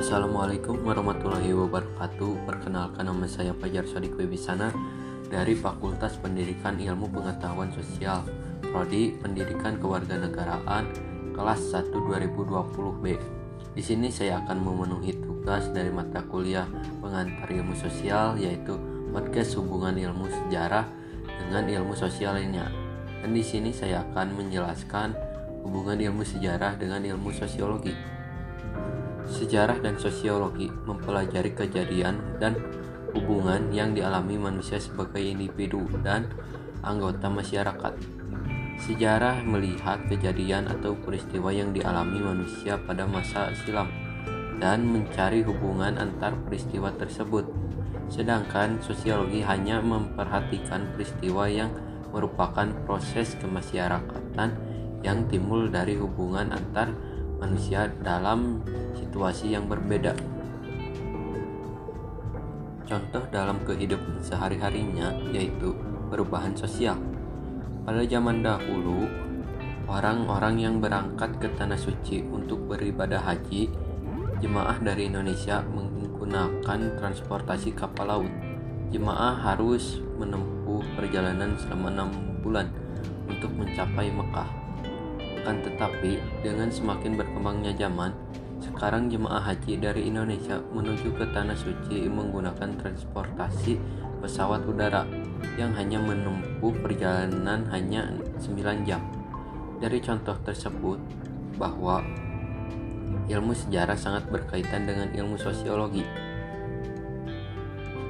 Assalamualaikum warahmatullahi wabarakatuh Perkenalkan nama saya Fajar Sodik Wibisana Dari Fakultas Pendidikan Ilmu Pengetahuan Sosial Prodi Pendidikan Kewarganegaraan Kelas 1 2020B Di sini saya akan memenuhi tugas dari mata kuliah pengantar ilmu sosial yaitu podcast hubungan ilmu sejarah dengan ilmu sosial lainnya. Dan di sini saya akan menjelaskan hubungan ilmu sejarah dengan ilmu sosiologi. Sejarah dan sosiologi mempelajari kejadian dan hubungan yang dialami manusia sebagai individu dan anggota masyarakat. Sejarah melihat kejadian atau peristiwa yang dialami manusia pada masa silam dan mencari hubungan antar peristiwa tersebut. Sedangkan sosiologi hanya memperhatikan peristiwa yang merupakan proses kemasyarakatan yang timbul dari hubungan antar manusia dalam situasi yang berbeda. Contoh dalam kehidupan sehari-harinya yaitu perubahan sosial. Pada zaman dahulu, orang-orang yang berangkat ke tanah suci untuk beribadah haji, jemaah dari Indonesia menggunakan transportasi kapal laut. Jemaah harus menempuh perjalanan selama enam bulan untuk mencapai Mekah. Akan tetapi, dengan semakin berkembangnya zaman, sekarang jemaah haji dari Indonesia menuju ke Tanah Suci menggunakan transportasi pesawat udara yang hanya menempuh perjalanan hanya 9 jam. Dari contoh tersebut, bahwa ilmu sejarah sangat berkaitan dengan ilmu sosiologi.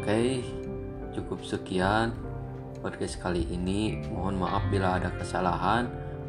Oke, cukup sekian podcast kali ini. Mohon maaf bila ada kesalahan.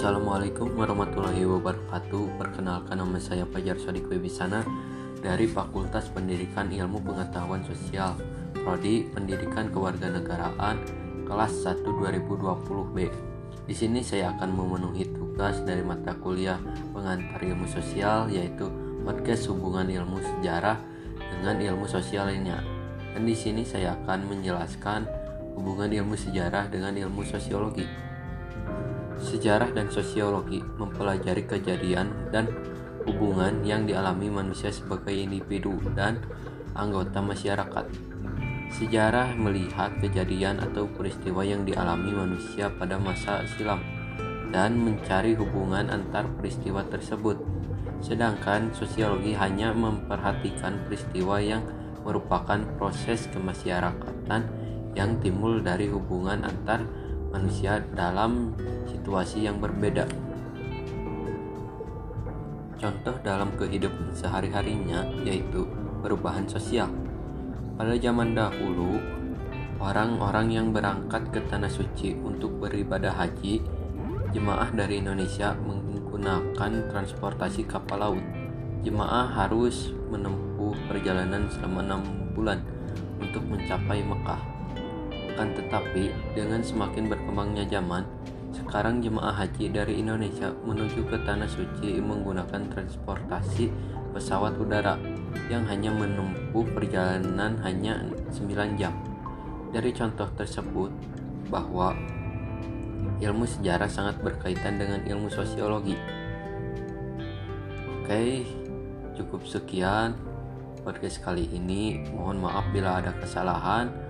Assalamualaikum warahmatullahi wabarakatuh Perkenalkan nama saya Fajar Sodik Wibisana Dari Fakultas Pendidikan Ilmu Pengetahuan Sosial Prodi Pendidikan Kewarganegaraan Kelas 1 2020B Di sini saya akan memenuhi tugas dari mata kuliah pengantar ilmu sosial yaitu podcast hubungan ilmu sejarah dengan ilmu sosial lainnya. Dan di sini saya akan menjelaskan hubungan ilmu sejarah dengan ilmu sosiologi. Sejarah dan sosiologi mempelajari kejadian dan hubungan yang dialami manusia sebagai individu dan anggota masyarakat. Sejarah melihat kejadian atau peristiwa yang dialami manusia pada masa silam dan mencari hubungan antar peristiwa tersebut. Sedangkan sosiologi hanya memperhatikan peristiwa yang merupakan proses kemasyarakatan yang timbul dari hubungan antar manusia dalam situasi yang berbeda. Contoh dalam kehidupan sehari-harinya yaitu perubahan sosial. Pada zaman dahulu, orang-orang yang berangkat ke tanah suci untuk beribadah haji, jemaah dari Indonesia menggunakan transportasi kapal laut. Jemaah harus menempuh perjalanan selama enam bulan untuk mencapai Mekah. Akan tetapi, dengan semakin berkembangnya zaman, sekarang jemaah haji dari Indonesia menuju ke Tanah Suci menggunakan transportasi pesawat udara yang hanya menempuh perjalanan hanya 9 jam. Dari contoh tersebut, bahwa ilmu sejarah sangat berkaitan dengan ilmu sosiologi. Oke, cukup sekian podcast kali ini. Mohon maaf bila ada kesalahan.